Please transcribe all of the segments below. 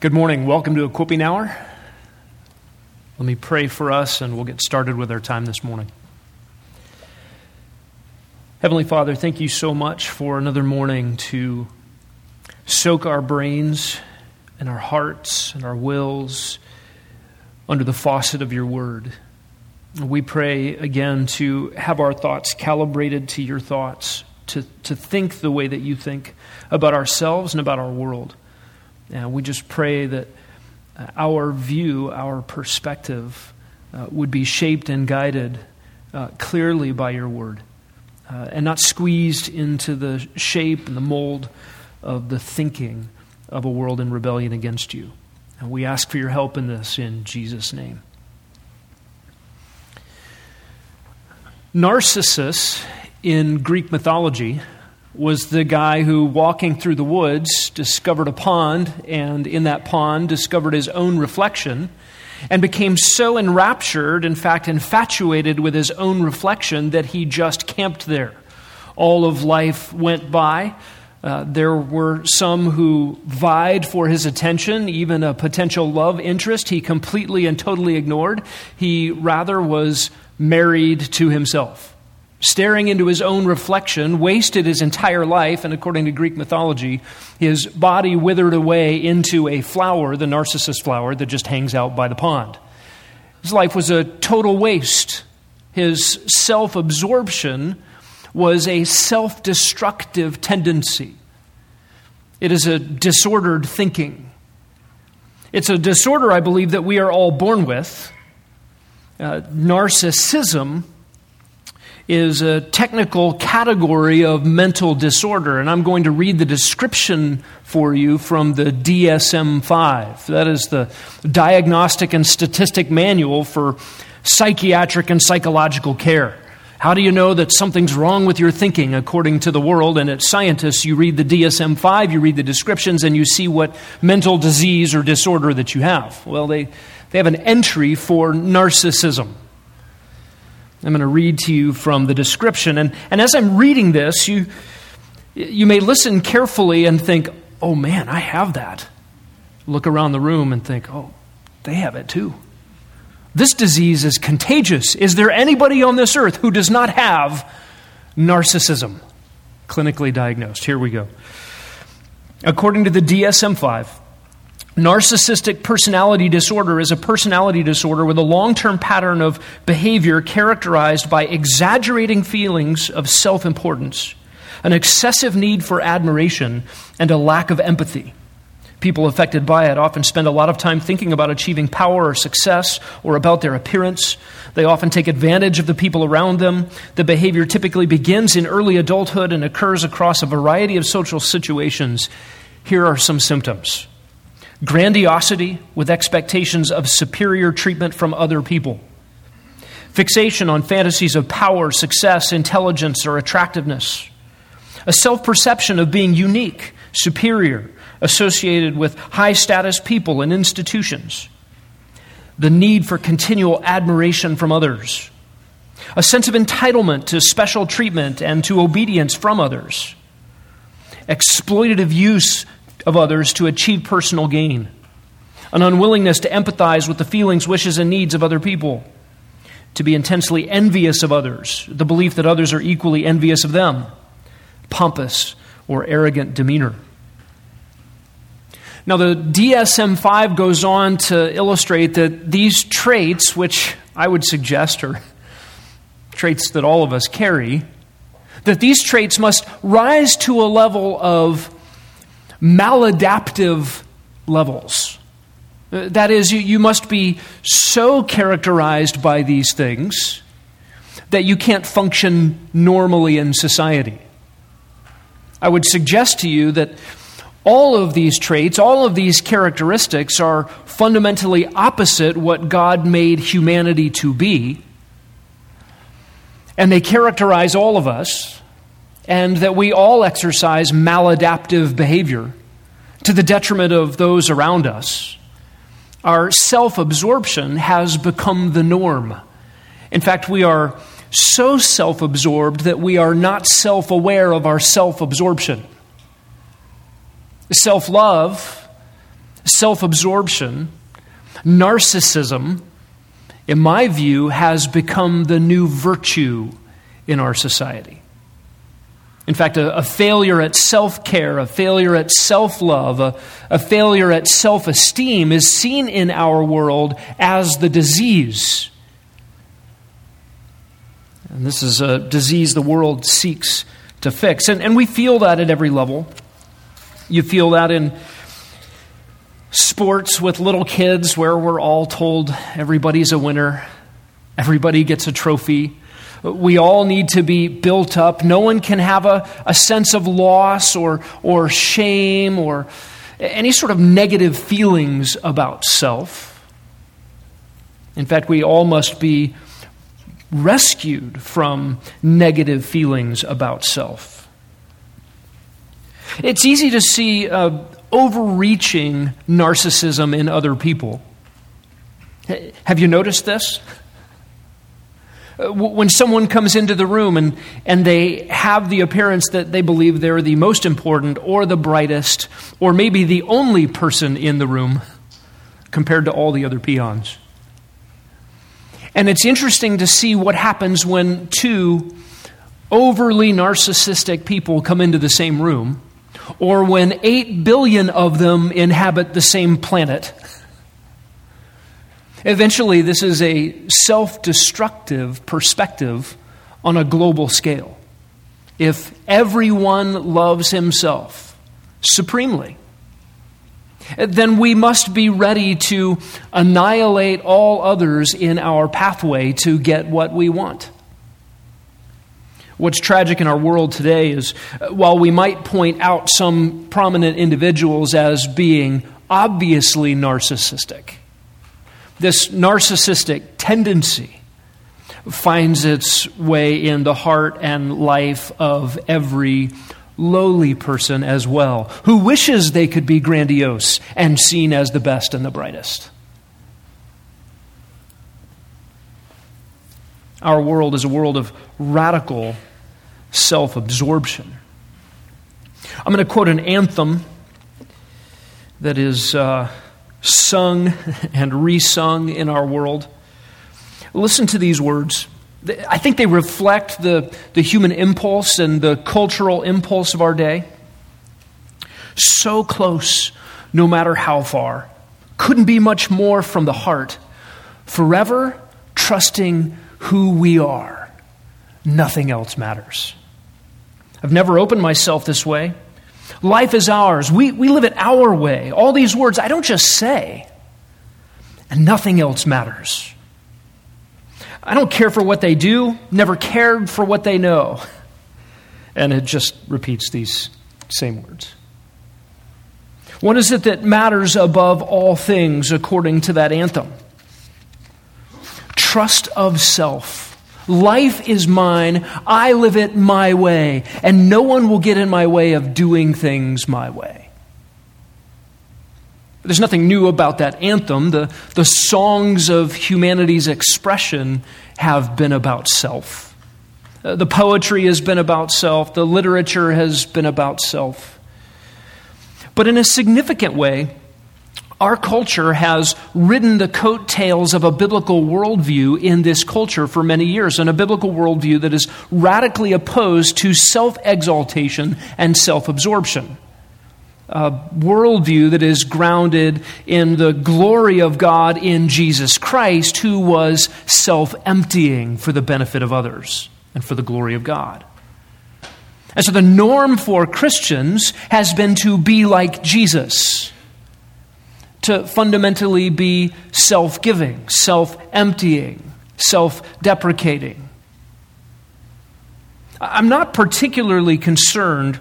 Good morning. Welcome to Equipping Hour. Let me pray for us and we'll get started with our time this morning. Heavenly Father, thank you so much for another morning to soak our brains and our hearts and our wills under the faucet of your word. We pray again to have our thoughts calibrated to your thoughts, to, to think the way that you think about ourselves and about our world. And we just pray that uh, our view, our perspective, uh, would be shaped and guided uh, clearly by your word uh, and not squeezed into the shape and the mold of the thinking of a world in rebellion against you. And we ask for your help in this in Jesus' name. Narcissus in Greek mythology was the guy who, walking through the woods, discovered a pond, and in that pond discovered his own reflection, and became so enraptured, in fact, infatuated with his own reflection, that he just camped there. All of life went by. Uh, there were some who vied for his attention, even a potential love interest he completely and totally ignored. He rather was married to himself staring into his own reflection, wasted his entire life, and according to Greek mythology, his body withered away into a flower, the narcissus flower, that just hangs out by the pond. His life was a total waste. His self absorption was a self destructive tendency. It is a disordered thinking. It's a disorder, I believe, that we are all born with. Uh, narcissism is a technical category of mental disorder, and I'm going to read the description for you from the DSM 5. That is the Diagnostic and Statistic Manual for Psychiatric and Psychological Care. How do you know that something's wrong with your thinking according to the world? And as scientists, you read the DSM 5, you read the descriptions, and you see what mental disease or disorder that you have. Well, they, they have an entry for narcissism. I'm going to read to you from the description. And, and as I'm reading this, you, you may listen carefully and think, oh man, I have that. Look around the room and think, oh, they have it too. This disease is contagious. Is there anybody on this earth who does not have narcissism? Clinically diagnosed. Here we go. According to the DSM 5, Narcissistic personality disorder is a personality disorder with a long term pattern of behavior characterized by exaggerating feelings of self importance, an excessive need for admiration, and a lack of empathy. People affected by it often spend a lot of time thinking about achieving power or success or about their appearance. They often take advantage of the people around them. The behavior typically begins in early adulthood and occurs across a variety of social situations. Here are some symptoms grandiosity with expectations of superior treatment from other people, fixation on fantasies of power, success, intelligence, or attractiveness, a self perception of being unique, superior, associated with high status people and institutions, the need for continual admiration from others, a sense of entitlement to special treatment and to obedience from others, exploitative use of others to achieve personal gain, an unwillingness to empathize with the feelings, wishes, and needs of other people, to be intensely envious of others, the belief that others are equally envious of them, pompous or arrogant demeanor. Now, the DSM 5 goes on to illustrate that these traits, which I would suggest are traits that all of us carry, that these traits must rise to a level of maladaptive levels. Uh, that is, you, you must be so characterized by these things that you can't function normally in society. I would suggest to you that all of these traits, all of these characteristics are fundamentally opposite what God made humanity to be. And they characterize all of us and that we all exercise maladaptive behavior to the detriment of those around us. Our self absorption has become the norm. In fact, we are so self absorbed that we are not self aware of our self absorption. Self love, self absorption, narcissism, in my view, has become the new virtue in our society. In fact, a, a failure at self care, a failure at self love, a, a failure at self esteem is seen in our world as the disease. And this is a disease the world seeks to fix. And, and we feel that at every level. You feel that in sports with little kids where we're all told everybody's a winner, everybody gets a trophy. We all need to be built up. No one can have a, a sense of loss or, or shame or any sort of negative feelings about self. In fact, we all must be rescued from negative feelings about self. It's easy to see uh, overreaching narcissism in other people. Have you noticed this? When someone comes into the room and, and they have the appearance that they believe they're the most important or the brightest or maybe the only person in the room compared to all the other peons. And it's interesting to see what happens when two overly narcissistic people come into the same room or when 8 billion of them inhabit the same planet. Eventually, this is a self destructive perspective on a global scale. If everyone loves himself supremely, then we must be ready to annihilate all others in our pathway to get what we want. What's tragic in our world today is uh, while we might point out some prominent individuals as being obviously narcissistic, this narcissistic tendency finds its way in the heart and life of every lowly person as well, who wishes they could be grandiose and seen as the best and the brightest. Our world is a world of radical self absorption. I'm going to quote an anthem that is uh, sung and resung in our world. Listen to these words. I think they reflect the, the human impulse and the cultural impulse of our day. So close, no matter how far. Couldn't be much more from the heart. Forever trusting who we are. Nothing else matters. I've never opened myself this way. Life is ours. We, we live it our way. All these words I don't just say, and nothing else matters. I don't care for what they do, never cared for what they know. And it just repeats these same words. What is it that matters above all things according to that anthem? Trust of self Life is mine. I live it my way. And no one will get in my way of doing things my way. There's nothing new about that anthem. The, the songs of humanity's expression have been about self. Uh, the poetry has been about self. The literature has been about self. But in a significant way, our culture has ridden the coattails of a biblical worldview in this culture for many years, and a biblical worldview that is radically opposed to self exaltation and self absorption. A worldview that is grounded in the glory of God in Jesus Christ, who was self emptying for the benefit of others and for the glory of God. And so the norm for Christians has been to be like Jesus to fundamentally be self giving, self emptying, self deprecating. I'm not particularly concerned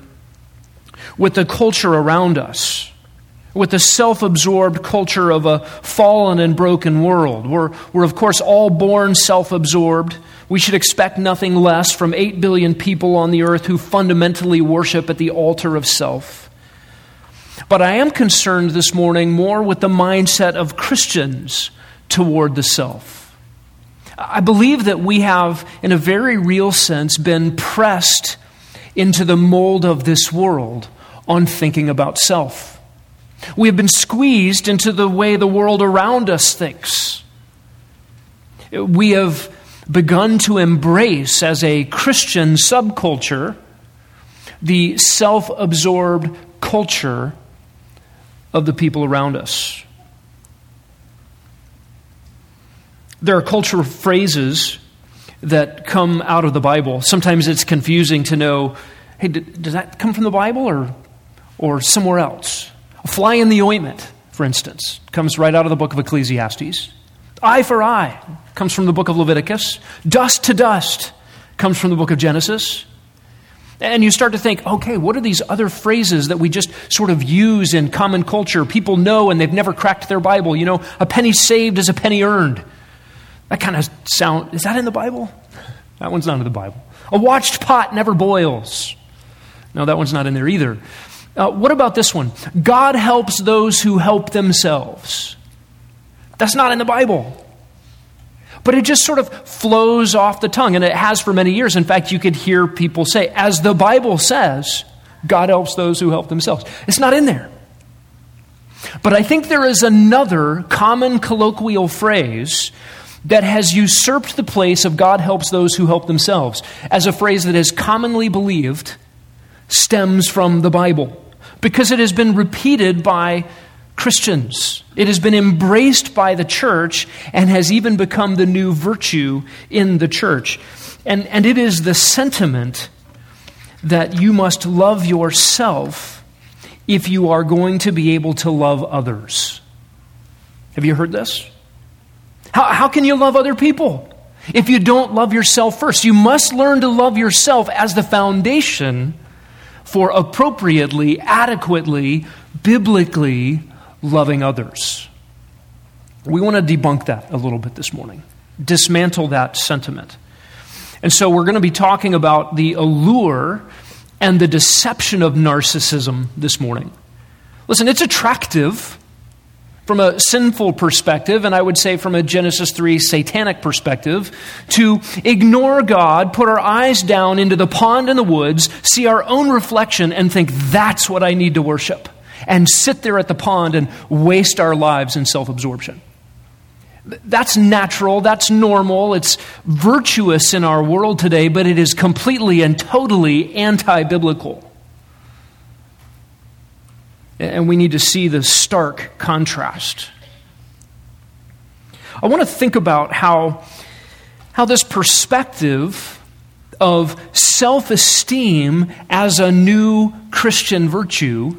with the culture around us, with the self absorbed culture of a fallen and broken world. We're, we're, of course, all born self absorbed. We should expect nothing less from 8 billion people on the earth who fundamentally worship at the altar of self. But I am concerned this morning more with the mindset of Christians toward the self. I believe that we have, in a very real sense, been pressed into the mold of this world on thinking about self. We have been squeezed into the way the world around us thinks. We have begun to embrace, as a Christian subculture, the self absorbed culture of the people around us. There are cultural phrases that come out of the Bible. Sometimes it's confusing to know hey, does that come from the Bible or, or somewhere else? A fly in the ointment, for instance, comes right out of the book of Ecclesiastes. Eye for eye comes from the book of Leviticus. Dust to dust comes from the book of Genesis. And you start to think, okay, what are these other phrases that we just sort of use in common culture? People know and they've never cracked their Bible. You know, a penny saved is a penny earned. That kind of sound, is that in the Bible? That one's not in the Bible. A watched pot never boils. No, that one's not in there either. Uh, what about this one? God helps those who help themselves. That's not in the Bible. But it just sort of flows off the tongue, and it has for many years. In fact, you could hear people say, as the Bible says, God helps those who help themselves. It's not in there. But I think there is another common colloquial phrase that has usurped the place of God helps those who help themselves as a phrase that is commonly believed stems from the Bible because it has been repeated by Christians. It has been embraced by the church and has even become the new virtue in the church. And, and it is the sentiment that you must love yourself if you are going to be able to love others. Have you heard this? How, how can you love other people if you don't love yourself first? You must learn to love yourself as the foundation for appropriately, adequately, biblically loving others. We want to debunk that a little bit this morning, dismantle that sentiment. And so we're going to be talking about the allure and the deception of narcissism this morning. Listen, it's attractive from a sinful perspective, and I would say from a Genesis 3 satanic perspective, to ignore God, put our eyes down into the pond in the woods, see our own reflection, and think that's what I need to worship and sit there at the pond and waste our lives in self absorption. That's natural, that's normal, it's virtuous in our world today, but it is completely and totally anti biblical. And we need to see the stark contrast. I want to think about how, how this perspective of self esteem as a new Christian virtue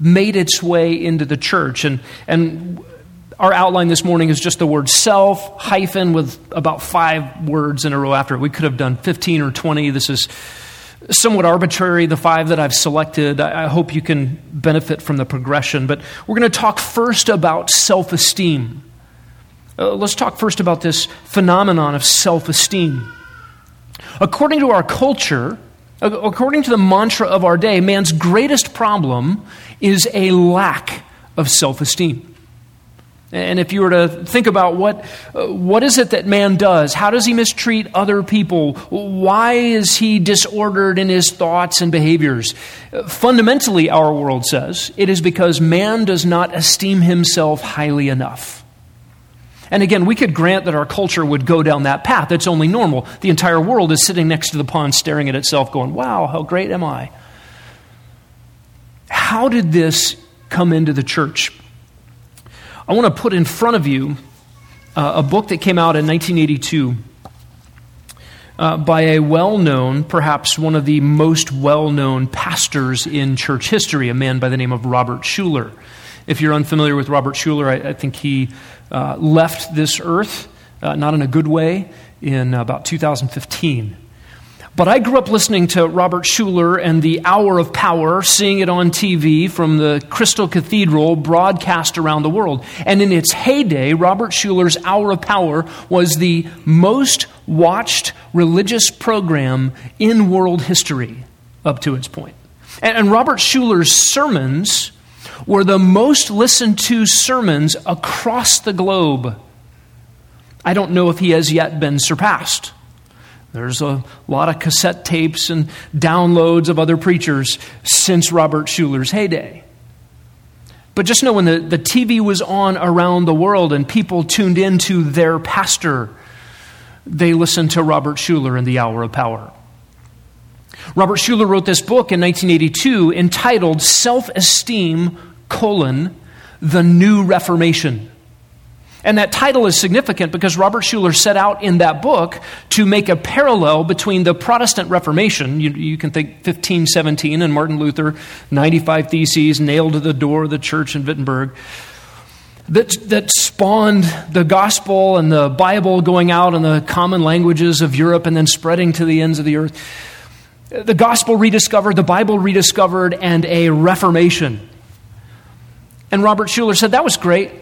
made its way into the church. And, and our outline this morning is just the word self hyphen with about five words in a row after it. We could have done 15 or 20. This is somewhat arbitrary, the five that I've selected. I hope you can benefit from the progression. But we're going to talk first about self esteem. Uh, let's talk first about this phenomenon of self esteem. According to our culture, according to the mantra of our day, man's greatest problem is a lack of self esteem. And if you were to think about what, uh, what is it that man does? How does he mistreat other people? Why is he disordered in his thoughts and behaviors? Fundamentally, our world says it is because man does not esteem himself highly enough. And again, we could grant that our culture would go down that path. It's only normal. The entire world is sitting next to the pond staring at itself, going, Wow, how great am I? How did this come into the church? I want to put in front of you uh, a book that came out in 1982 uh, by a well known, perhaps one of the most well known pastors in church history, a man by the name of Robert Schuller. If you're unfamiliar with Robert Schuller, I, I think he uh, left this earth, uh, not in a good way, in about 2015. But I grew up listening to Robert Schuller and the Hour of Power, seeing it on TV from the Crystal Cathedral broadcast around the world. And in its heyday, Robert Schuller's Hour of Power was the most watched religious program in world history up to its point. And, Robert Schuller's sermons were the most listened to sermons across the globe. I don't know if he has yet been surpassed. There's a lot of cassette tapes and downloads of other preachers since Robert Schuller's heyday. But just know when the, the TV was on around the world and people tuned into their pastor, they listened to Robert Schuller in the Hour of Power. Robert Schuller wrote this book in 1982 entitled Self Esteem, colon, The New Reformation. And that title is significant because Robert Schuller set out in that book to make a parallel between the Protestant Reformation, you, you, can think 1517 and Martin Luther, 95 Theses nailed to the door of the church in Wittenberg, that, that spawned the gospel and the Bible going out in the common languages of Europe and then spreading to the ends of the earth. The gospel rediscovered, the Bible rediscovered, and a reformation. And Robert Schuller said that was great.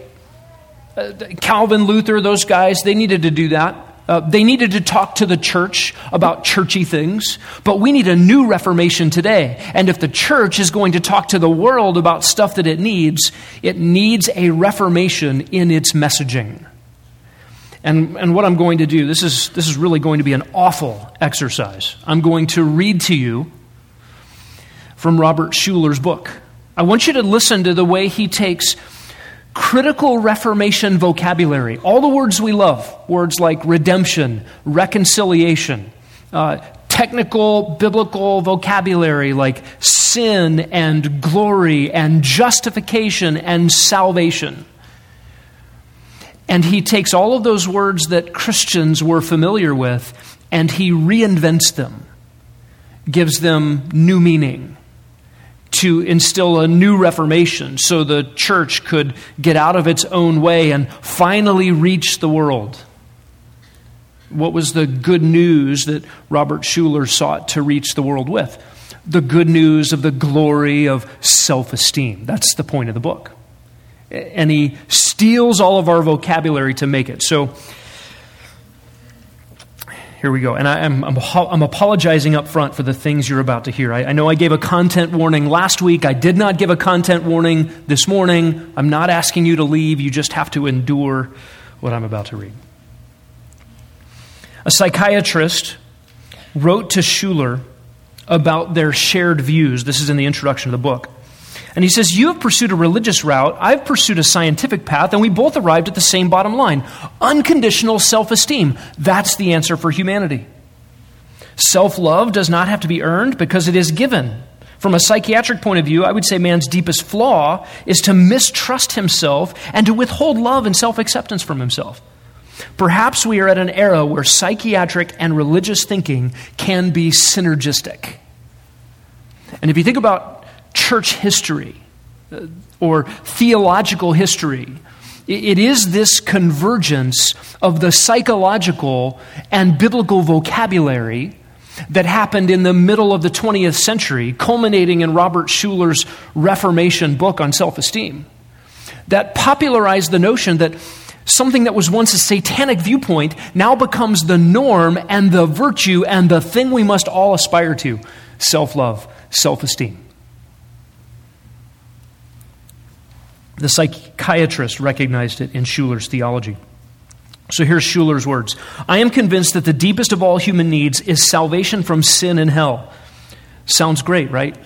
Uh, Calvin, Luther, those guys, they needed to do that. Uh, they needed to talk to the church about churchy things, but we need a new reformation today. And if the church is going to talk to the world about stuff that it needs, it needs a reformation in its messaging. And, and what I'm going to do, this is, this is really going to be an awful exercise. I'm going to read to you from Robert Schuller's book. I want you to listen to the way he takes critical Reformation vocabulary, all the words we love, words like redemption, reconciliation, uh, technical biblical vocabulary like sin and glory and justification and salvation. And he takes all of those words that Christians were familiar with and he reinvents them, gives them new meaning to instill a new reformation so the church could get out of its own way and finally reach the world. What was the good news that Robert Schuller sought to reach the world with? The good news of the glory of self esteem. That's the point of the book. And he steals all of our vocabulary to make it. So, here we go. And I, am I'm, I'm, apologizing up front for the things you're about to hear. I, I know I gave a content warning last week. I did not give a content warning this morning. I'm not asking you to leave. You just have to endure what I'm about to read. A psychiatrist wrote to Schuller about their shared views. This is in the introduction of the book. And he says, You have pursued a religious route, I've pursued a scientific path, and we both arrived at the same bottom line unconditional self esteem. That's the answer for humanity. Self love does not have to be earned because it is given. From a psychiatric point of view, I would say man's deepest flaw is to mistrust himself and to withhold love and self acceptance from himself. Perhaps we are at an era where psychiatric and religious thinking can be synergistic. And if you think about church history uh, or theological history. It is this convergence of the psychological and biblical vocabulary that happened in the middle of the 20th century, culminating in Robert Schuller's Reformation book on self esteem, that popularized the notion that something that was once a satanic viewpoint now becomes the norm and the virtue and the thing we must all aspire to self love, self esteem. The psychiatrist recognized it in Schuller's theology. So here's Schuller's words I am convinced that the deepest of all human needs is salvation from sin and hell. Sounds great, right?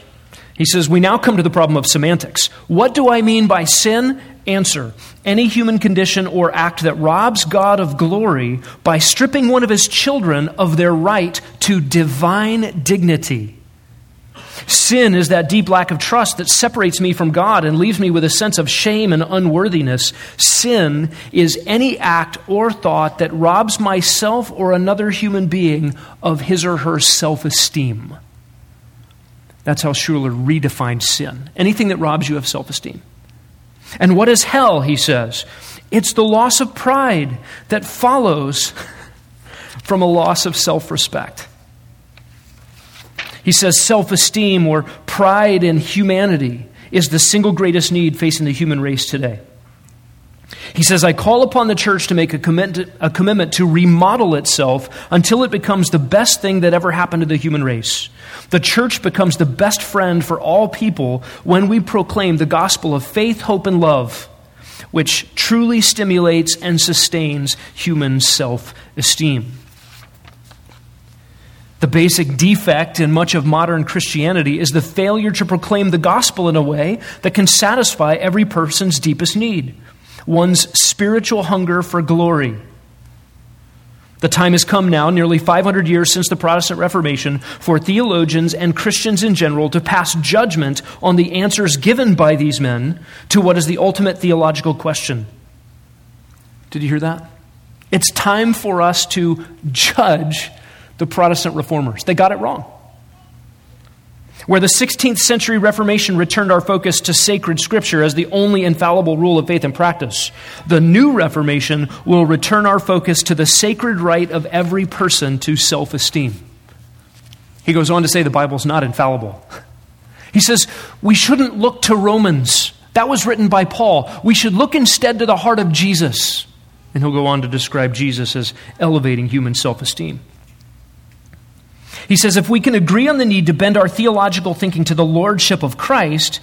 He says, We now come to the problem of semantics. What do I mean by sin? Answer Any human condition or act that robs God of glory by stripping one of his children of their right to divine dignity. Sin is that deep lack of trust that separates me from God and leaves me with a sense of shame and unworthiness. Sin is any act or thought that robs myself or another human being of his or her self esteem. That's how Schuller redefined sin anything that robs you of self esteem. And what is hell, he says? It's the loss of pride that follows from a loss of self respect. He says self esteem or pride in humanity is the single greatest need facing the human race today. He says, I call upon the church to make a, commit, a commitment to remodel itself until it becomes the best thing that ever happened to the human race. The church becomes the best friend for all people when we proclaim the gospel of faith, hope, and love, which truly stimulates and sustains human self esteem. The basic defect in much of modern Christianity is the failure to proclaim the gospel in a way that can satisfy every person's deepest need one's spiritual hunger for glory. The time has come now, nearly 500 years since the Protestant Reformation, for theologians and Christians in general to pass judgment on the answers given by these men to what is the ultimate theological question. Did you hear that? It's time for us to judge the Protestant reformers. They got it wrong. Where the 16th century Reformation returned our focus to sacred scripture as the only infallible rule of faith and practice, the new Reformation will return our focus to the sacred right of every person to self esteem. He goes on to say the Bible's not infallible. He says we shouldn't look to Romans. That was written by Paul. We should look instead to the heart of Jesus. And he'll go on to describe Jesus as elevating human self esteem. He says if we can agree on the need to bend our theological thinking to the lordship of Christ,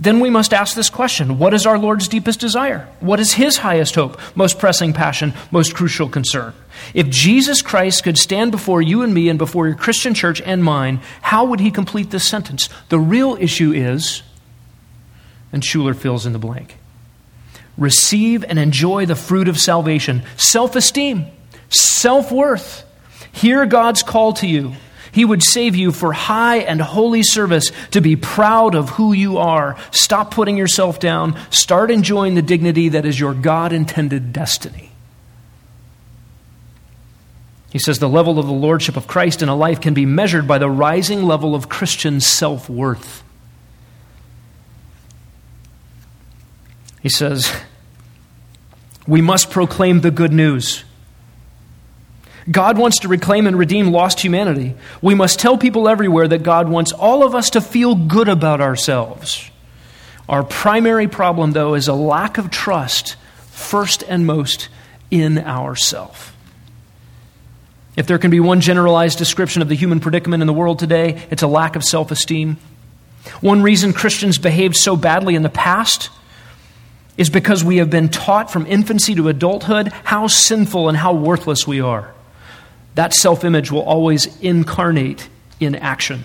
then we must ask this question What is our Lord's deepest desire? What is his highest hope, most pressing passion, most crucial concern? If Jesus Christ could stand before you and me and before your Christian church and mine, how would he complete this sentence? The real issue is, and Schuller fills in the blank receive and enjoy the fruit of salvation self esteem, self worth. Hear God's call to you. He would save you for high and holy service to be proud of who you are. Stop putting yourself down. Start enjoying the dignity that is your God intended destiny. He says the level of the lordship of Christ in a life can be measured by the rising level of Christian self worth. He says, We must proclaim the good news. God wants to reclaim and redeem lost humanity. We must tell people everywhere that God wants all of us to feel good about ourselves. Our primary problem, though, is a lack of trust, first and most, in ourself. If there can be one generalized description of the human predicament in the world today, it's a lack of self esteem. One reason Christians behaved so badly in the past is because we have been taught from infancy to adulthood how sinful and how worthless we are that self image will always incarnate in action.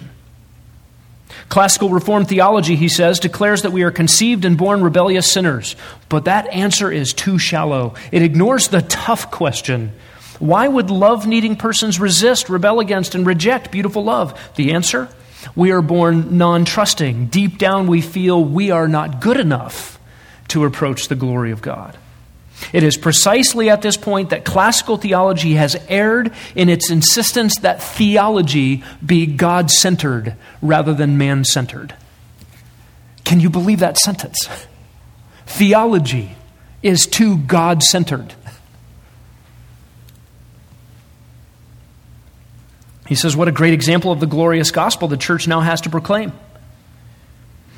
Classical Reformed theology, he says, declares that we are conceived and born rebellious sinners. But that answer is too shallow. It ignores the tough question why would love needing persons resist, rebel against, and reject beautiful love? The answer? We are born non trusting. Deep down, we feel we are not good enough to approach the glory of God. It is precisely at this point that classical theology has erred in its insistence that theology be God centered rather than man centered. Can you believe that sentence? Theology is too God centered. He says, What a great example of the glorious gospel the church now has to proclaim.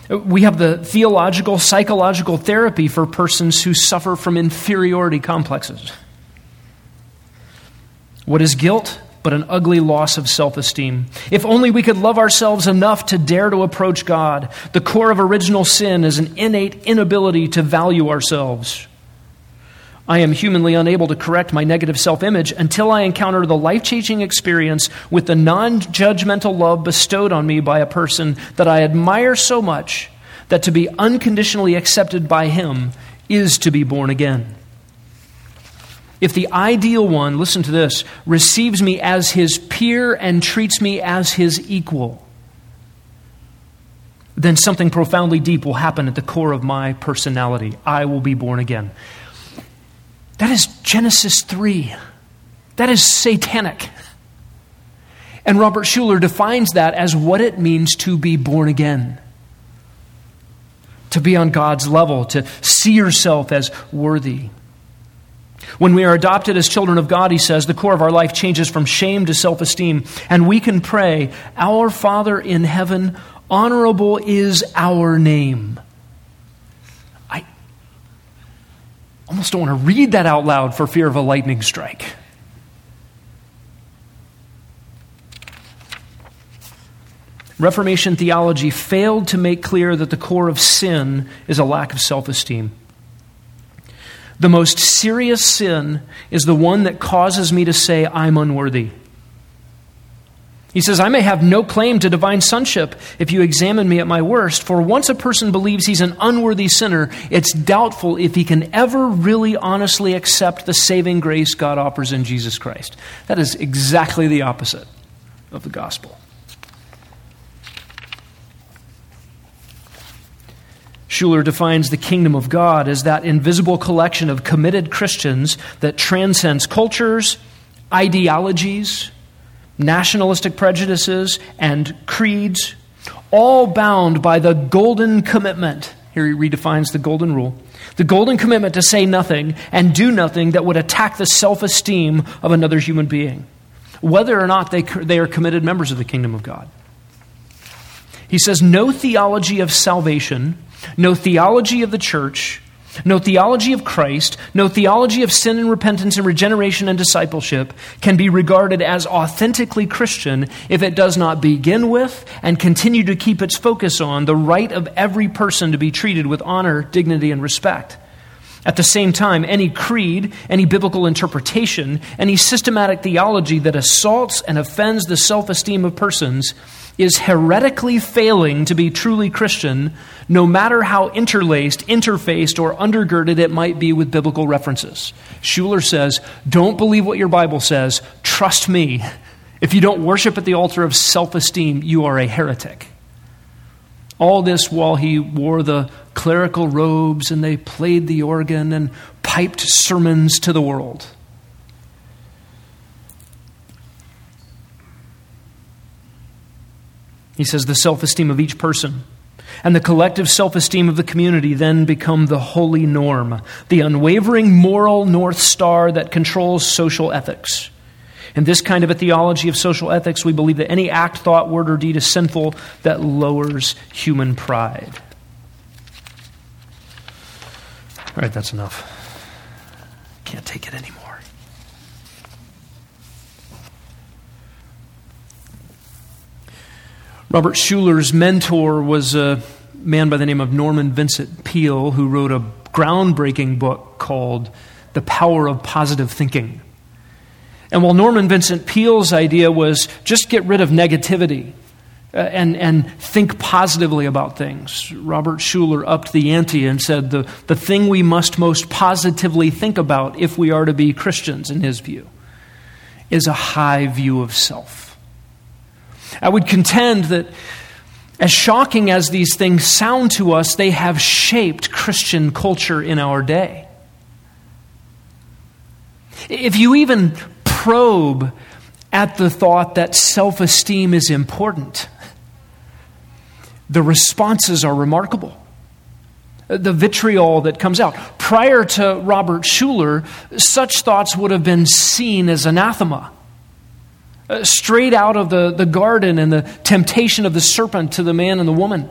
We have the theological, psychological therapy for persons who suffer from inferiority complexes. What is guilt but an ugly loss of self esteem? If only we could love ourselves enough to dare to approach God. The core of original sin is an innate inability to value ourselves. I am humanly unable to correct my negative self image until I encounter the life changing experience with the non judgmental love bestowed on me by a person that I admire so much that to be unconditionally accepted by him is to be born again. If the ideal one, listen to this, receives me as his peer and treats me as his equal, then something profoundly deep will happen at the core of my personality. I will be born again. That is Genesis 3. That is satanic. And Robert Schuller defines that as what it means to be born again. To be on God's level, to see yourself as worthy. When we are adopted as children of God, he says, the core of our life changes from shame to self esteem. And we can pray, Our Father in heaven, honorable is our name. Almost don't want to read that out loud for fear of a lightning strike. Reformation theology failed to make clear that the core of sin is a lack of self esteem. The most serious sin is the one that causes me to say, I'm unworthy. He says, I may have no claim to divine sonship if you examine me at my worst, for once a person believes he's an unworthy sinner, it's doubtful if he can ever really honestly accept the saving grace God offers in Jesus Christ. That is exactly the opposite of the gospel. Schuller defines the kingdom of God as that invisible collection of committed Christians that transcends cultures, ideologies, nationalistic prejudices, and creeds, all bound by the golden commitment. Here he redefines the golden rule the golden commitment to say nothing and do nothing that would attack the self esteem of another human being, whether or not they, they are committed members of the kingdom of God. He says, No theology of salvation, no theology of the church, no theology of Christ, no theology of sin and repentance and regeneration and discipleship can be regarded as authentically Christian if it does not begin with and continue to keep its focus on the right of every person to be treated with honor, dignity, and respect. At the same time, any creed, any biblical interpretation, any systematic theology that assaults and offends the self esteem of persons is heretically failing to be truly Christian, no matter how interlaced, interfaced, or undergirded it might be with biblical references. Schuller says, Don't believe what your Bible says, trust me. If you don't worship at the altar of self esteem, you are a heretic. All this while he wore the clerical robes and they played the organ and piped sermons to the world. He says the self esteem of each person and the collective self esteem of the community then become the holy norm, the unwavering moral North Star that controls social ethics. In this kind of a theology of social ethics, we believe that any act, thought, word, or deed is sinful that lowers human pride. All right, that's enough. Can't take it anymore. Robert Schuller's mentor was a man by the name of Norman Vincent Peale, who wrote a groundbreaking book called The Power of Positive Thinking. And while Norman Vincent Peale's idea was just get rid of negativity uh, and, and think positively about things, Robert Schuller upped the ante and said the, the thing we must most positively think about if we are to be Christians, in his view, is a high view of self. I would contend that as shocking as these things sound to us, they have shaped Christian culture in our day. If you even probe at the thought that self esteem is important, the responses are remarkable. The vitriol that comes out. Prior to Robert Schuller, such thoughts would have been seen as anathema. Uh, straight out of the, the garden and the temptation of the serpent to the man and the woman.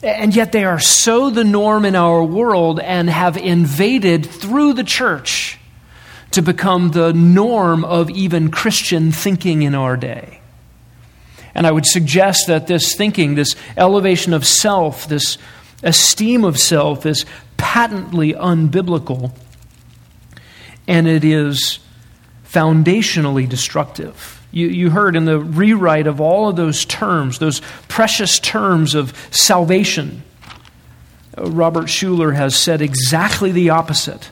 And yet they are so the norm in our world and have invaded through the church to become the norm of even Christian thinking in our day. And I would suggest that this thinking, this elevation of self, this esteem of self, is patently unbiblical. And it is foundationally destructive. You, you heard in the rewrite of all of those terms, those precious terms of salvation, uh, Robert Schuller has said exactly the opposite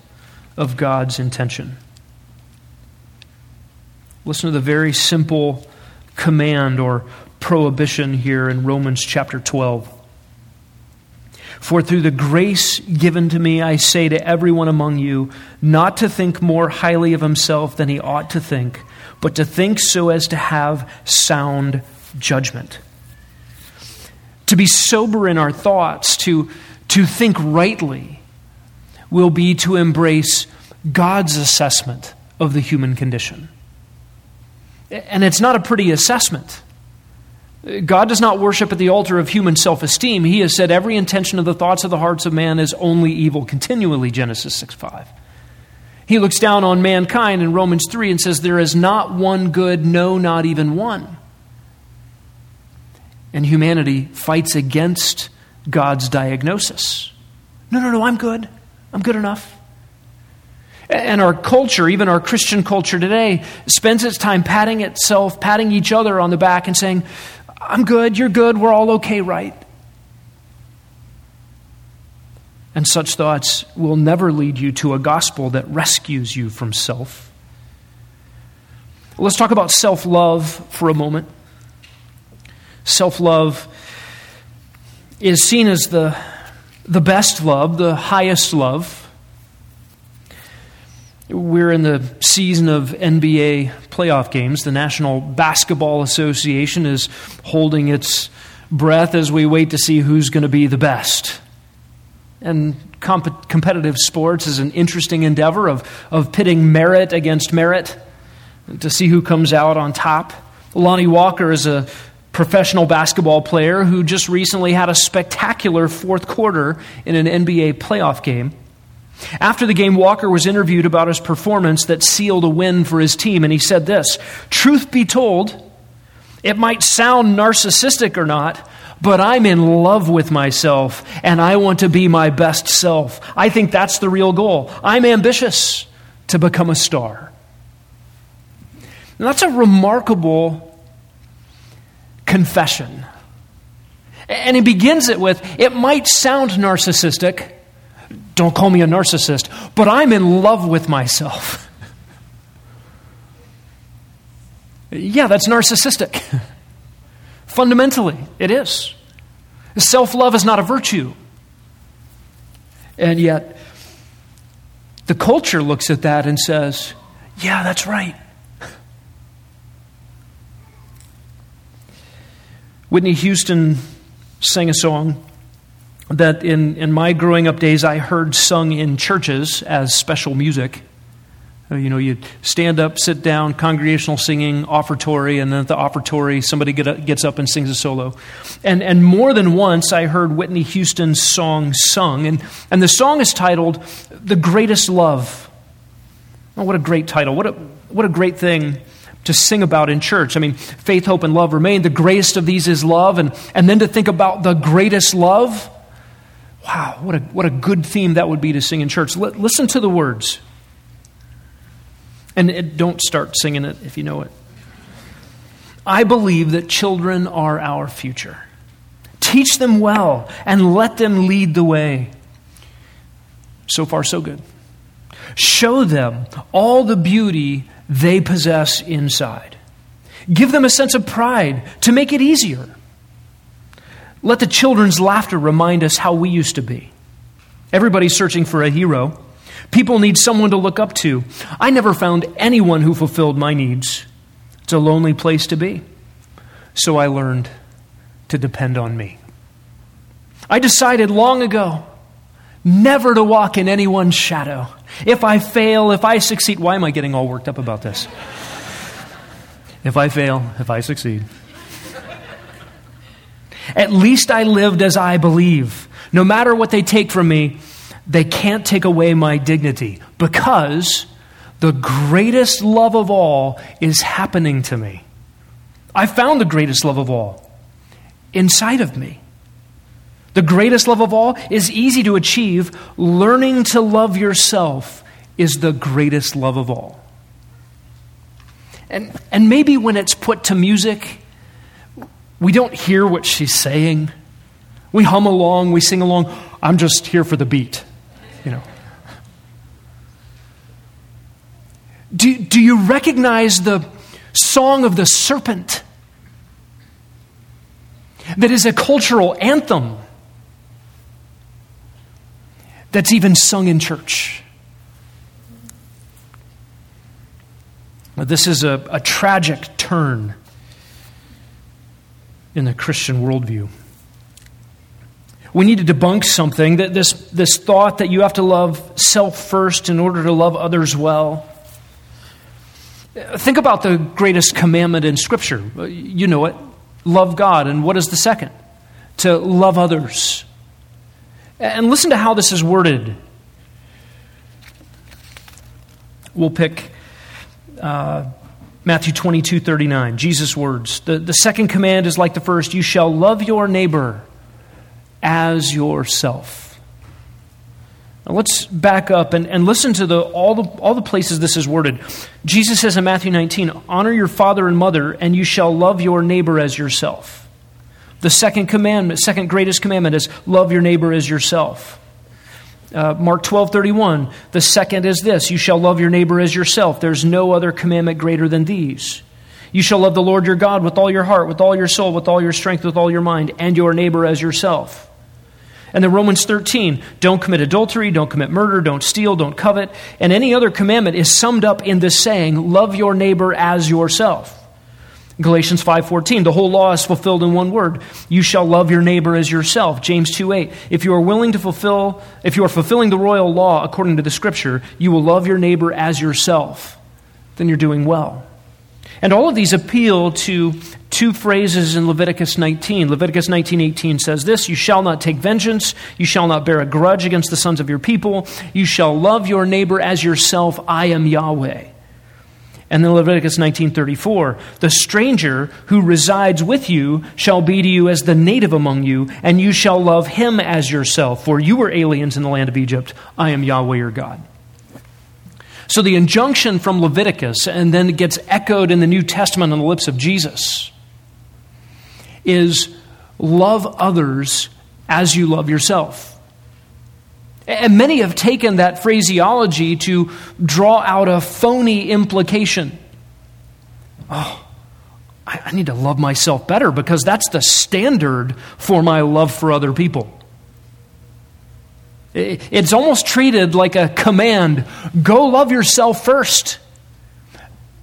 of God's intention. Listen to the very simple command or prohibition here in Romans chapter 12. For through the grace given to me, I say to everyone among you, not to think more highly of himself than he ought to think, but to think so as to have sound judgment. To be sober in our thoughts, to, to think rightly, will be to embrace God's assessment of the human condition. And it's not a pretty assessment. God does not worship at the altar of human self esteem. He has said every intention of the thoughts of the hearts of man is only evil continually, Genesis 6 5. He looks down on mankind in Romans 3 and says, There is not one good, no, not even one. And humanity fights against God's diagnosis. No, no, no, I'm good. I'm good enough. And our culture, even our Christian culture today, spends its time patting itself, patting each other on the back, and saying, I'm good, you're good, we're all okay, right? And such thoughts will never lead you to a gospel that rescues you from self. Let's talk about self love for a moment. Self love is seen as the, the best love, the highest love. We're in the season of NBA playoff games. The National Basketball Association is holding its breath as we wait to see who's going to be the best. And comp- competitive sports is an interesting endeavor of, of pitting merit against merit to see who comes out on top. Lonnie Walker is a professional basketball player who just recently had a spectacular fourth quarter in an NBA playoff game. After the game, Walker was interviewed about his performance that sealed a win for his team, and he said this Truth be told, it might sound narcissistic or not, but I'm in love with myself and I want to be my best self. I think that's the real goal. I'm ambitious to become a star. And that's a remarkable confession. And he begins it with it might sound narcissistic. Don't call me a narcissist, but I'm in love with myself. yeah, that's narcissistic. Fundamentally, it is. Self love is not a virtue. And yet, the culture looks at that and says, yeah, that's right. Whitney Houston sang a song that in, in my growing up days I heard sung in churches as special music. Uh, you know, you stand up, sit down, congregational singing, offertory, and then at the offertory, somebody get up, gets up and sings a solo. And, and more than once, I heard Whitney Houston's song sung. And, and the song is titled The Greatest Love. Oh, what a great title. What a, what a great thing to sing about in church. I mean, faith, hope, and love remain. The greatest of these is love. And, and then to think about the greatest love. Wow, what a, what a good theme that would be to sing in church. L- listen to the words. And it, don't start singing it if you know it. I believe that children are our future. Teach them well and let them lead the way. So far, so good. Show them all the beauty they possess inside. Give them a sense of pride to make it easier. Let the children's laughter remind us how we used to be. Everybody's searching for a hero. People need someone to look up to. I never found anyone who fulfilled my needs. It's a lonely place to be. So I learned to depend on me. I decided long ago never to walk in anyone's shadow. If I fail, if I succeed, why am I getting all worked up about this? If I fail, if I succeed. At least I lived as I believe. No matter what they take from me, they can't take away my dignity because the greatest love of all is happening to me. I found the greatest love of all inside of me. The greatest love of all is easy to achieve. Learning to love yourself is the greatest love of all. And, and maybe when it's put to music, we don't hear what she's saying. We hum along, we sing along. I'm just here for the beat, you know. Do, do you recognize the song of the serpent? That is a cultural anthem that's even sung in church. This is a, a tragic turn in the Christian worldview. We need to debunk something that this, this thought that you have to love self first in order to love others well. Think about the greatest commandment in Scripture. You know it love God. And what is the second? To love others. And listen to how this is worded. We'll pick uh, Matthew 22 39, Jesus' words. The, the second command is like the first you shall love your neighbor as yourself. Now let's back up and, and listen to the, all, the, all the places this is worded. Jesus says in Matthew 19, Honor your father and mother, and you shall love your neighbor as yourself. The second commandment, second greatest commandment is love your neighbor as yourself. Uh, Mark 12, 31, the second is this you shall love your neighbor as yourself. There's no other commandment greater than these. You shall love the Lord your God with all your heart, with all your soul, with all your strength, with all your mind, and your neighbor as yourself. And then Romans 13, don't commit adultery, don't commit murder, don't steal, don't covet. And any other commandment is summed up in this saying, love your neighbor as yourself. Galatians 5:14 the whole law is fulfilled in one word. You shall love your neighbor as yourself. James 2:8 if you are willing to fulfill if you are fulfilling the royal law according to the scripture you will love your neighbor as yourself. Then you're doing well. And all of these appeal to two phrases in Leviticus 19 Leviticus 19:18 says this you shall not take vengeance. You shall not bear a grudge against the sons of your people. You shall love your neighbor as yourself. I am Yahweh and then Leviticus 19:34, the stranger who resides with you shall be to you as the native among you, and you shall love him as yourself, for you were aliens in the land of Egypt. I am Yahweh your God. So the injunction from Leviticus, and then it gets echoed in the New Testament on the lips of Jesus, is love others as you love yourself. And many have taken that phraseology to draw out a phony implication. Oh, I, need to love myself better because that's the standard for my love for other people. It's almost treated like a command go love yourself first.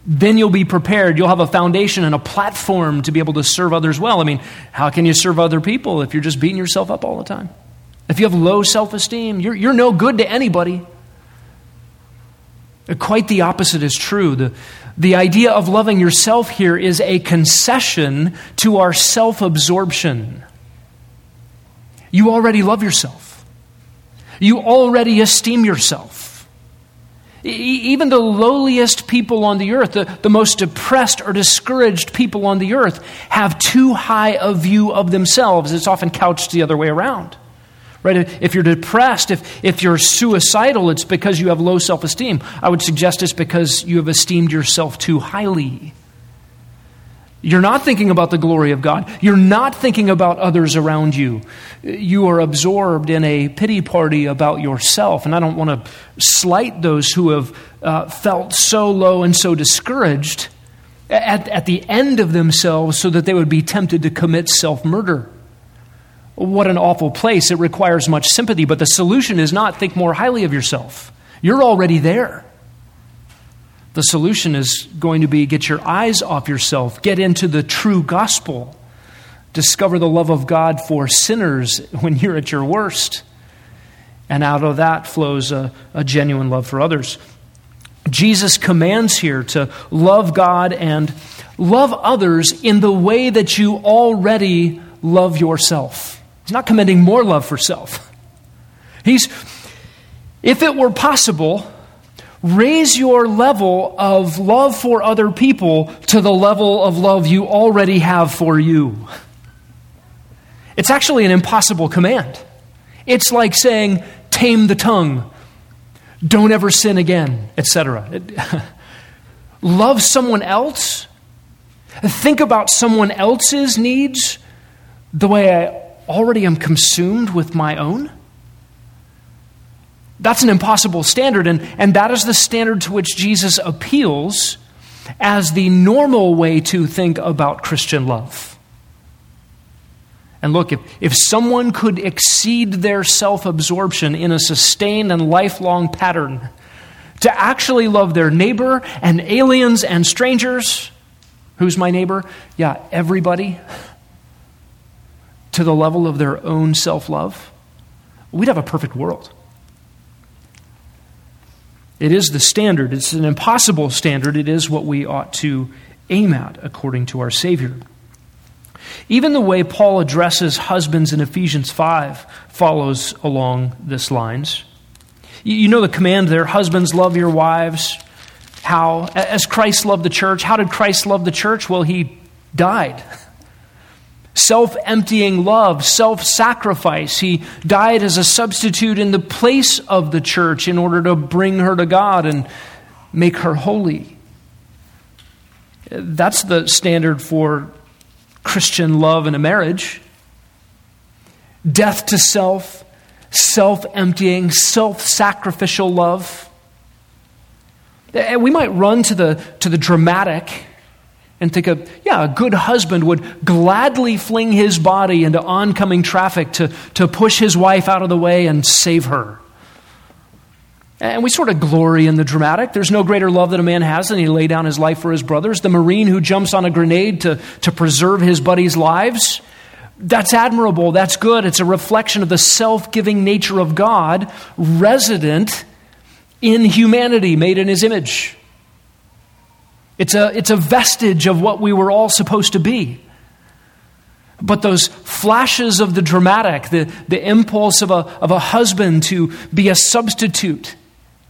Then you'll be prepared. You'll have a foundation and a platform to be able to serve others well. I mean, how can you serve other people if you're just beating yourself up all the time? If you have low self esteem, you're, you're no good to anybody. Quite the opposite is true. The, the idea of loving yourself here is a concession to our self absorption. You already love yourself, you already esteem yourself. Even the lowliest people on the earth, the, the most depressed or discouraged people on the earth, have too high a view of themselves. It's often couched the other way around. Right? If you're depressed, if, if you're suicidal, it's because you have low self esteem. I would suggest it's because you have esteemed yourself too highly. You're not thinking about the glory of God. You're not thinking about others around you. You are absorbed in a pity party about yourself. And I don't want to slight those who have uh, felt so low and so discouraged at, at the end of themselves so that they would be tempted to commit self murder. What an awful place. It requires much sympathy, but the solution is not think more highly of yourself. You're already there. The solution is going to be get your eyes off yourself, get into the true gospel, discover the love of God for sinners when you're at your worst. And out of that flows a, a genuine love for others. Jesus commands here to love God and love others in the way that you already love yourself. He's not commending more love for self. He's, if it were possible, raise your level of love for other people to the level of love you already have for you. It's actually an impossible command. It's like saying, tame the tongue, don't ever sin again, etc. love someone else, think about someone else's needs the way I already am consumed with my own? That's an impossible standard, and, and that is the standard to which Jesus appeals as the normal way to think about Christian love. And look, if, if someone could exceed their self absorption in a sustained and lifelong pattern to actually love their neighbor and aliens and strangers, who's my neighbor? Yeah, everybody to the level of their own self love, we'd have a perfect world. It is the standard. It's an impossible standard. It is what we ought to aim at according to our Savior. Even the way Paul addresses husbands in Ephesians 5 follows along this lines. You know the command there husbands, love your wives. How? As Christ loved the church. How did Christ love the church? Well, he died self emptying love, self sacrifice. He died as a substitute in the place of the church in order to bring her to God and make her holy. That's the standard for Christian love in a marriage death to self, self emptying, self sacrificial love. Eh, we might run to the, to the dramatic and think of, yeah, a good husband would gladly fling his body into oncoming traffic to, to push his wife out of the way and save her. And we sort of glory in the dramatic. There's no greater love that a man has than he lay down his life for his brothers. The Marine who jumps on a grenade to, to preserve his buddies' lives. That's admirable. That's good. It's a reflection of the self giving nature of God, resident in humanity, made in his image. It's a, it's a vestige of what we were all supposed to be. But those flashes of the dramatic, the, the impulse of a, of a husband to be a substitute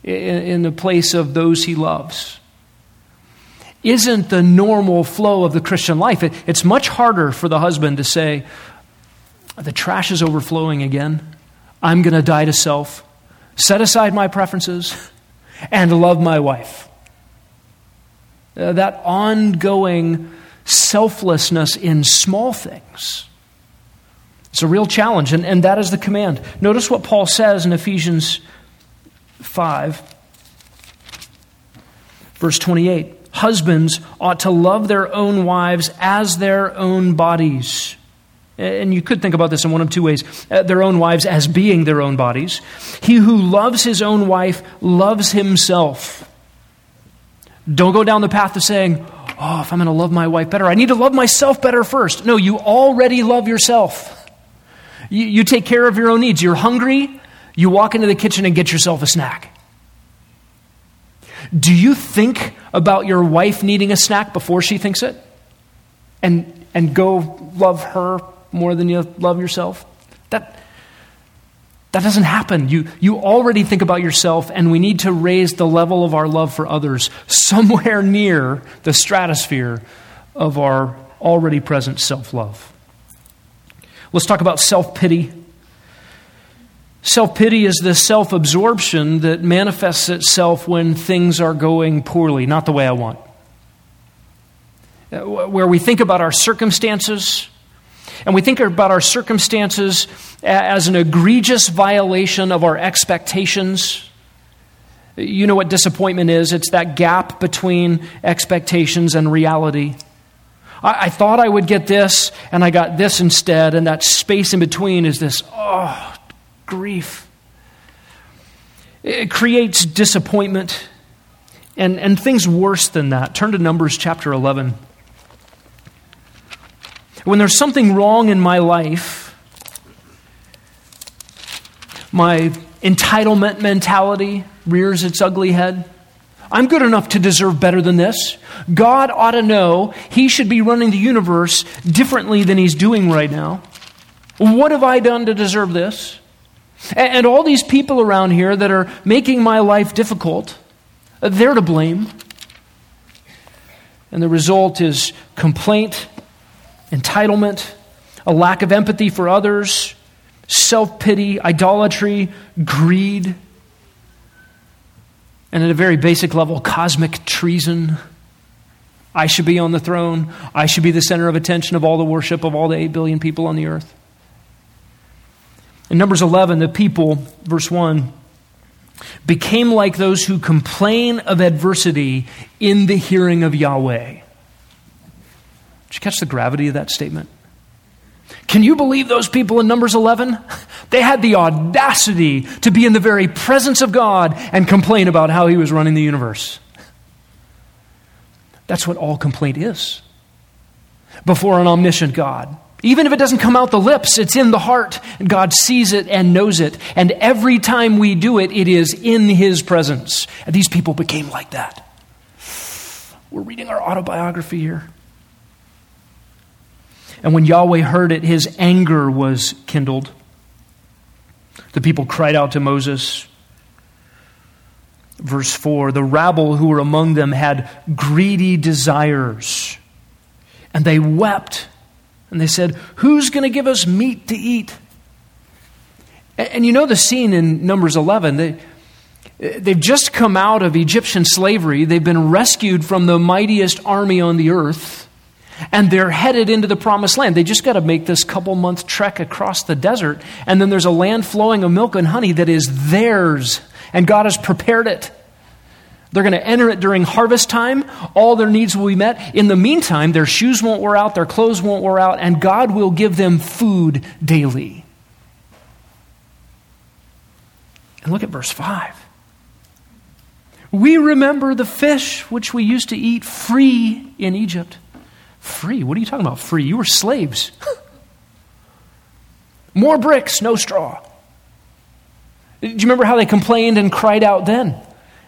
in, in the place of those he loves, isn't the normal flow of the Christian life. It, it's much harder for the husband to say, The trash is overflowing again. I'm going to die to self, set aside my preferences, and love my wife. Uh, that ongoing selflessness in small things. It's a real challenge, and, and that is the command. Notice what Paul says in Ephesians 5, verse 28. Husbands ought to love their own wives as their own bodies. And you could think about this in one of two ways uh, their own wives as being their own bodies. He who loves his own wife loves himself. Don't go down the path of saying, oh, if I'm going to love my wife better, I need to love myself better first. No, you already love yourself. You, you take care of your own needs. You're hungry, you walk into the kitchen and get yourself a snack. Do you think about your wife needing a snack before she thinks it? And, and go love her more than you love yourself? That, that doesn't happen. You, you already think about yourself, and we need to raise the level of our love for others somewhere near the stratosphere of our already present self love. Let's talk about self pity. Self pity is the self absorption that manifests itself when things are going poorly, not the way I want. Uh, where we think about our circumstances, and we think about our circumstances as an egregious violation of our expectations. You know what disappointment is it's that gap between expectations and reality. I, I, thought I would get this, and I got this instead, and that space in between is this, oh, grief. It creates disappointment and, and things worse than that. Turn to Numbers chapter 11. When there's something wrong in my life, my entitlement mentality rears its ugly head. I'm good enough to deserve better than this. God ought to know he should be running the universe differently than he's doing right now. What have I done to deserve this? And all these people around here that are making my life difficult, they're to blame. And the result is complaint entitlement, a lack of empathy for others, self pity, idolatry, greed, and at a very basic level, cosmic treason. I should be on the throne. I should be the center of attention of all the worship of all the 8 billion people on the earth. In Numbers 11, the people, verse 1, became like those who complain of adversity in the hearing of Yahweh. Did you catch the gravity of that statement? Can you believe those people in Numbers 11? They had the audacity to be in the very presence of God and complain about how he was running the universe. That's what all complaint is before an omniscient God. Even if it doesn't come out the lips, it's in the heart, and God sees it and knows it. And every time we do it, it is in His presence. And these people became like that. We're reading our autobiography here. And when Yahweh heard it, his anger was kindled. The people cried out to Moses. Verse 4 The rabble who were among them had greedy desires, and they wept And they said, Who's going to give us meat to eat? And, and, you know the scene in Numbers 11. They, they've just come out of Egyptian slavery, they've been rescued from the mightiest army on the earth, and they're headed into the promised land. They just got to make this couple month trek across the desert, and then there's a land flowing of milk and honey that is theirs, and God has prepared it. They're going to enter it during harvest time. All their needs will be met. In the meantime, their shoes won't wear out, their clothes won't wear out, and God will give them food daily. And look at verse 5. We remember the fish which we used to eat free in Egypt. Free? What are you talking about? Free? You were slaves. More bricks, no straw. Do you remember how they complained and cried out then?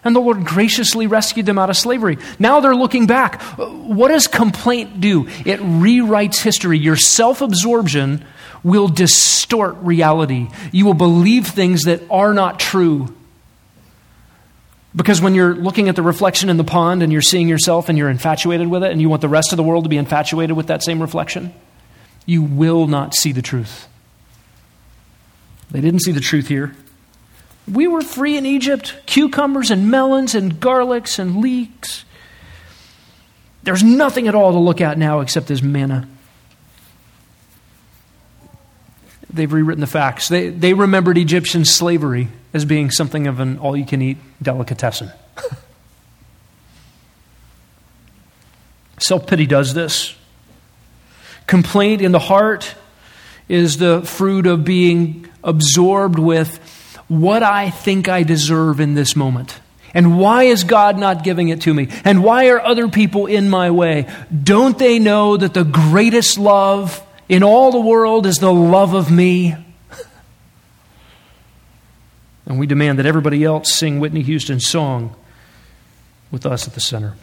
And the Lord graciously rescued them out of slavery. Now they're looking back. What does complaint do? It rewrites history. Your self absorption will distort reality. You will believe things that are not true. Because when you're looking at the reflection in the pond and you're seeing yourself and you're infatuated with it and you want the rest of the world to be infatuated with that same reflection, you will not see the truth. They didn't see the truth here. We were free in Egypt cucumbers and melons and garlics and leeks. There's nothing at all to look at now except this manna. They've rewritten the facts. They, they remembered Egyptian slavery as being something of an all you can eat delicatessen. Self pity does this. Complaint in the heart is the fruit of being absorbed with what I think I deserve in this moment. And why is God not giving it to me? And why are other people in my way? Don't they know that the greatest love in all the world is the love of me? And we demand that everybody else sing Whitney Houston's song with us at the center.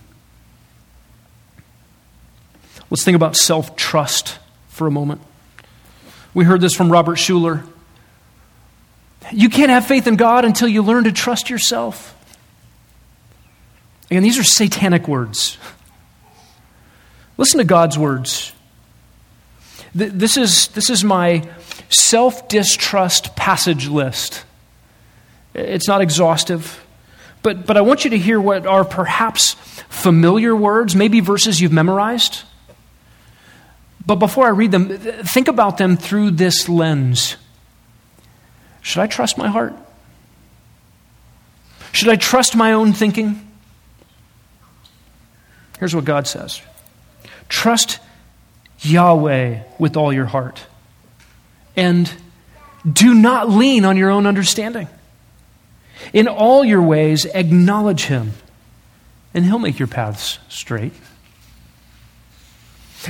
Let's think about self trust for a moment. We heard this from Robert Schuller. You can't have faith in God until you learn to trust yourself. Again, these are satanic words. Listen to God's words. This is, this is my self distrust passage list. It's not exhaustive, but, but I want you to hear what are perhaps familiar words, maybe verses you've memorized. But before I read them, think about them through this lens. Should I trust my heart? Should I trust my own thinking? Here's what God says Trust Yahweh with all your heart, and do not lean on your own understanding. In all your ways, acknowledge Him, and He'll make your paths straight.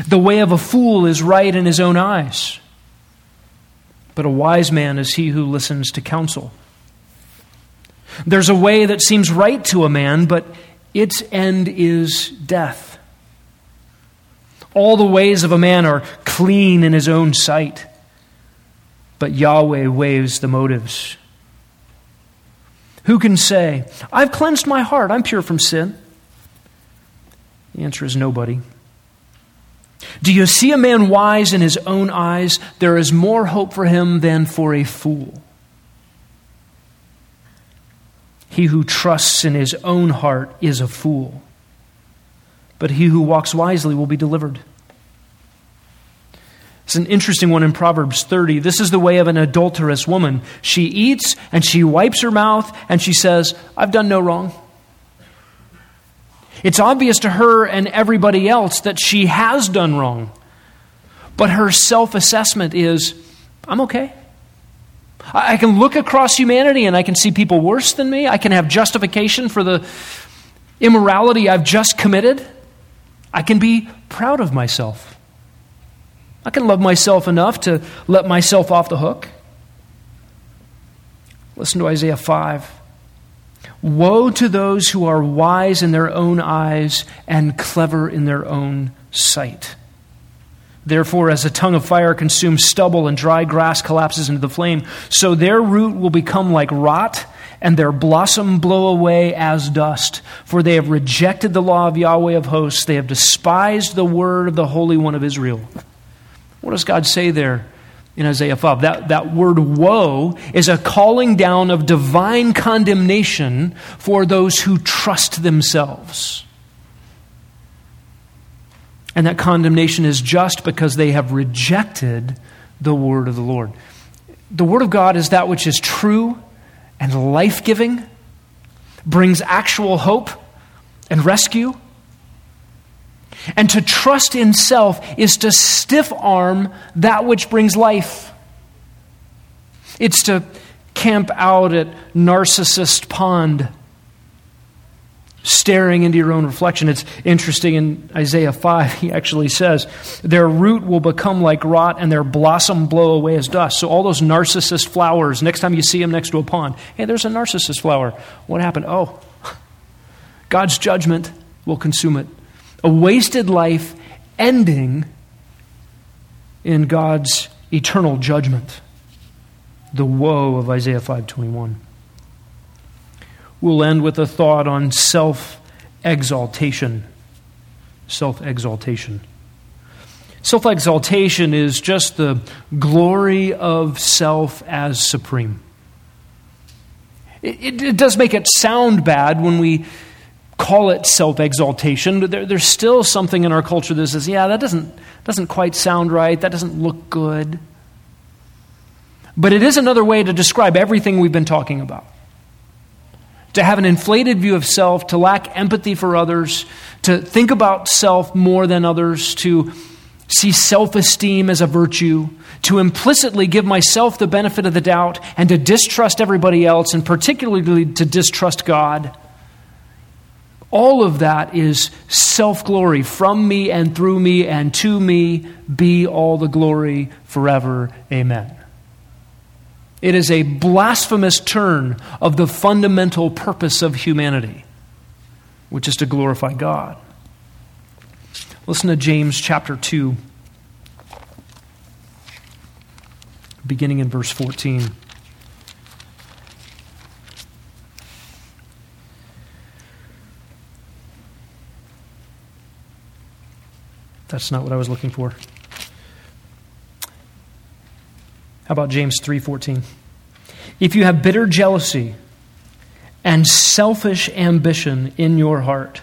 The way of a fool is right in his own eyes but a wise man is he who listens to counsel. There's a way that seems right to a man, but its end is death. All the ways of a man are clean in his own sight, but Yahweh weighs the motives. Who can say, I've cleansed my heart, I'm pure from sin? The answer is nobody. Do you see a man wise in his own eyes? There is more hope for him than for a fool. He who trusts in his own heart is a fool, but he who walks wisely will be delivered. It's an interesting one in Proverbs 30. This is the way of an adulterous woman. She eats and she wipes her mouth and she says, I've done no wrong. It's obvious to her and everybody else that she has done wrong. But her self assessment is I'm okay. I can look across humanity and I can see people worse than me. I can have justification for the immorality I've just committed. I can be proud of myself. I can love myself enough to let myself off the hook. Listen to Isaiah 5. Woe to those who are wise in their own eyes and clever in their own sight. Therefore, as a tongue of fire consumes stubble and dry grass collapses into the flame, so their root will become like rot and their blossom blow away as dust. For they have rejected the law of Yahweh of hosts, they have despised the word of the Holy One of Israel. What does God say there in Isaiah 5? That, that word woe is a calling down of divine condemnation for those who trust themselves. And that condemnation is just because they have rejected the word of the Lord. The word of God is that which is true and life giving, brings actual hope and rescue. And to trust in self is to stiff arm that which brings life. It's to camp out at Narcissist Pond, staring into your own reflection. It's interesting in Isaiah 5, he actually says, Their root will become like rot and their blossom blow away as dust. So, all those narcissist flowers, next time you see them next to a pond, hey, there's a narcissus flower. What happened? Oh, God's judgment will consume it. A wasted life ending in God's eternal judgment. The woe of Isaiah 521. We'll end with a thought on self exaltation. Self exaltation. Self exaltation is just the glory of self as supreme. It, it, it, does make it sound bad when we call it self exaltation, but there, there's still something in our culture that says, yeah, that doesn't, doesn't quite sound right, that doesn't look good. But it is another way to describe everything we've been talking about. To have an inflated view of self, to lack empathy for others, to think about self more than others, to see self esteem as a virtue, to implicitly give myself the benefit of the doubt, and to distrust everybody else, and particularly to distrust God. All of that is self glory. From me and through me and to me be all the glory forever. Amen. It is a blasphemous turn of the fundamental purpose of humanity, which is to glorify God. Listen to James chapter 2, beginning in verse 14. That's not what I was looking for. How about James 3:14? If you have bitter jealousy and selfish ambition in your heart,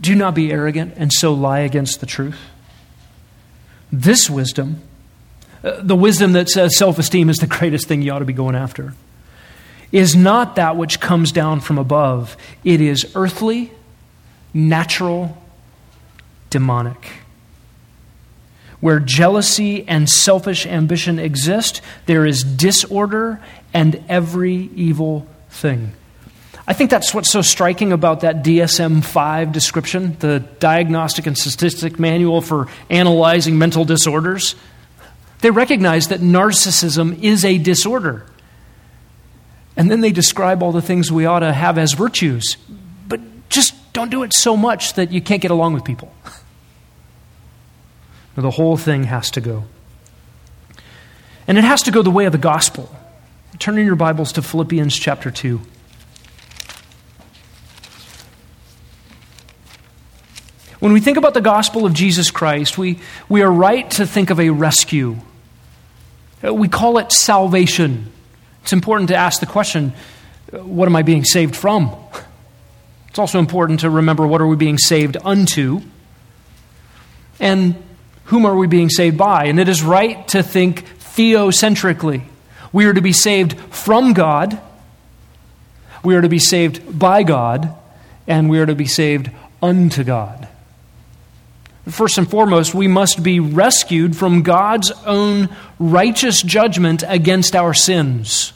do not be arrogant and so lie against the truth. This wisdom, uh, the wisdom that says self esteem is the greatest thing you ought to be going after, is not that which comes down from above. It is earthly, natural, demonic. Where jealousy and selfish ambition exist, there is disorder and every evil thing. I think that's what's so striking about that DSM 5 description, the Diagnostic and Statistic Manual for Analyzing Mental Disorders. They recognize that narcissism is a disorder. And then they describe all the things we ought to have as virtues. But just don't do it so much that you can't get along with people. the whole thing has to go. And it has to go the way of the gospel. Turn in your Bibles to Philippians chapter 2. When we think about the gospel of Jesus Christ, we, we are right to think of a rescue. Uh, we call it salvation. It's important to ask the question uh, what am I being saved from? It's also important to remember what are we being saved unto? And whom are we being saved by? And it is right to think theocentrically. We are to be saved from God, we are to be saved by God, and we are to be saved unto God. First and foremost, we must be rescued from God's own righteous judgment against our sins.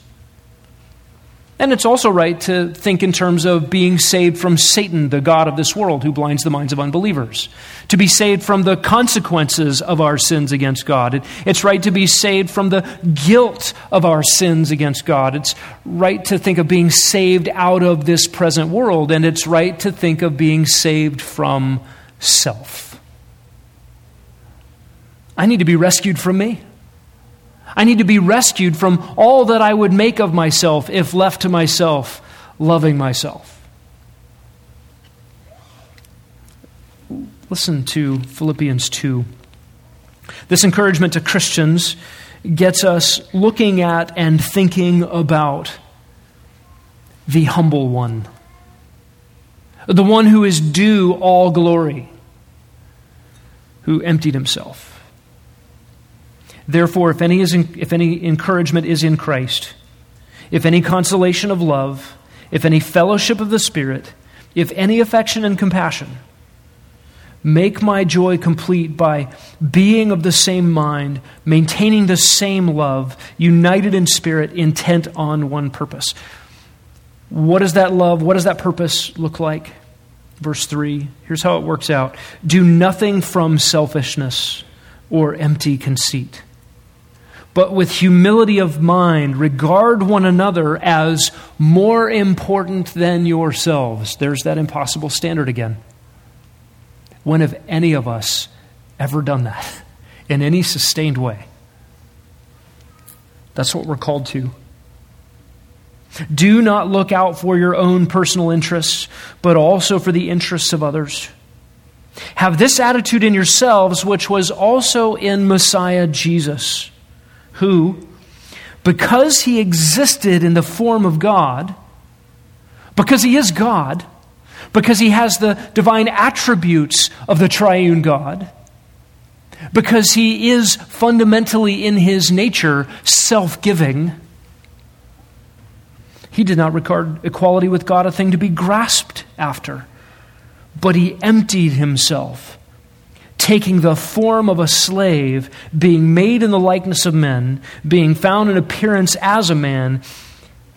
And it's also right to think in terms of being saved from Satan, the God of this world, who blinds the minds of unbelievers. To be saved from the consequences of our sins against God. It's right to be saved from the guilt of our sins against God. It's right to think of being saved out of this present world. And it's right to think of being saved from self. I need to be rescued from me. I need to be rescued from all that I would make of myself if left to myself, loving myself. Listen to Philippians 2. This encouragement to Christians gets us looking at and thinking about the humble one, the one who is due all glory, who emptied himself. Therefore, if any, is in, if any encouragement is in Christ, if any consolation of love, if any fellowship of the Spirit, if any affection and compassion, make my joy complete by being of the same mind, maintaining the same love, united in spirit, intent on one purpose. What does that love, what does that purpose look like? Verse 3, here's how it works out Do nothing from selfishness or empty conceit but with humility of mind, regard one another as more important than yourselves. There's that impossible standard again. When have any of us ever done that in any sustained way? That's what we're called to. Do not look out for your own personal interests, but also for the interests of others. Have this attitude in yourselves, which was also in Messiah Jesus who, because he existed in the form of God, because he is God, because he has the divine attributes of the triune God, because he is fundamentally in his nature self giving, he did not regard equality with God a thing to be grasped after, but he emptied himself taking the form of a slave, being made in the likeness of men, being found in appearance as a man,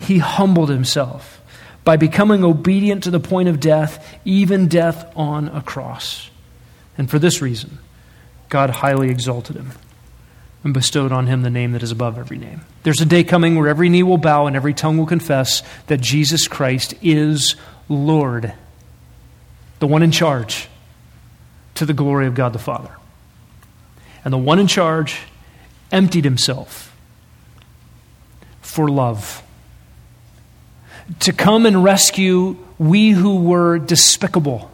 he humbled himself by becoming obedient to the point of death, even death on a cross. And for this reason, God highly exalted him and bestowed on him the name that is above every name. There's a day coming where every knee will bow and every tongue will confess that Jesus Christ is Lord, the one in charge to the glory of God the Father. And the one in charge emptied himself for love. To come and rescue we who were despicable.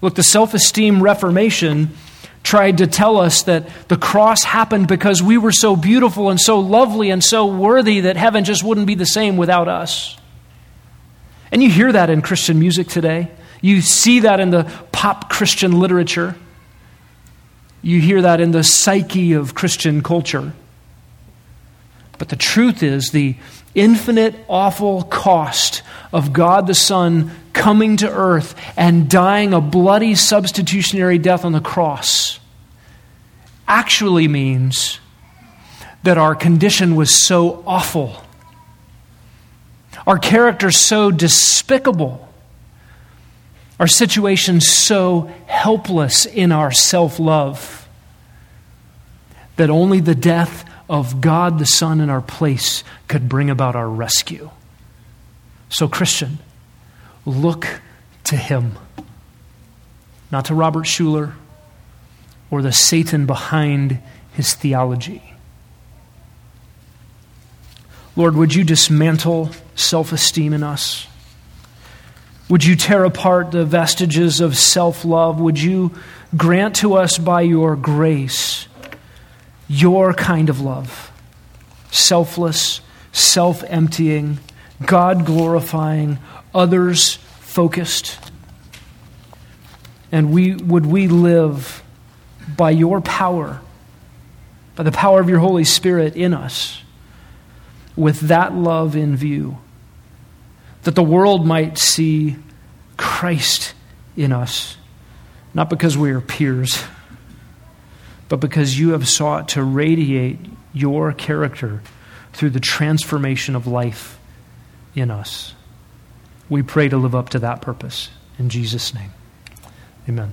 Look, the self esteem reformation tried to tell us that the cross happened because we were so beautiful and so lovely and so worthy that heaven just wouldn't be the same without us. And you hear that in Christian music today. You see that in the pop Christian literature. You hear that in the psyche of Christian culture. But the truth is, the infinite, awful cost of God the Son coming to earth and dying a bloody substitutionary death on the cross actually means that our condition was so awful, our character so despicable our situation so helpless in our self love that only the death of God the Son in our place could bring about our rescue. So, Christian, look to Him, not to Robert Schuller or the Satan behind his theology. Lord, would you dismantle self esteem in us? Would you tear apart the vestiges of self love? Would you grant to us by your grace your kind of love? Selfless, self emptying, God glorifying, others focused. And we, would we live by your power, by the power of your Holy Spirit in us, with that love in view? That the world might see Christ in us, not because we are peers, but because you have sought to radiate your character through the transformation of life in us. We pray to live up to that purpose. In Jesus' name, amen.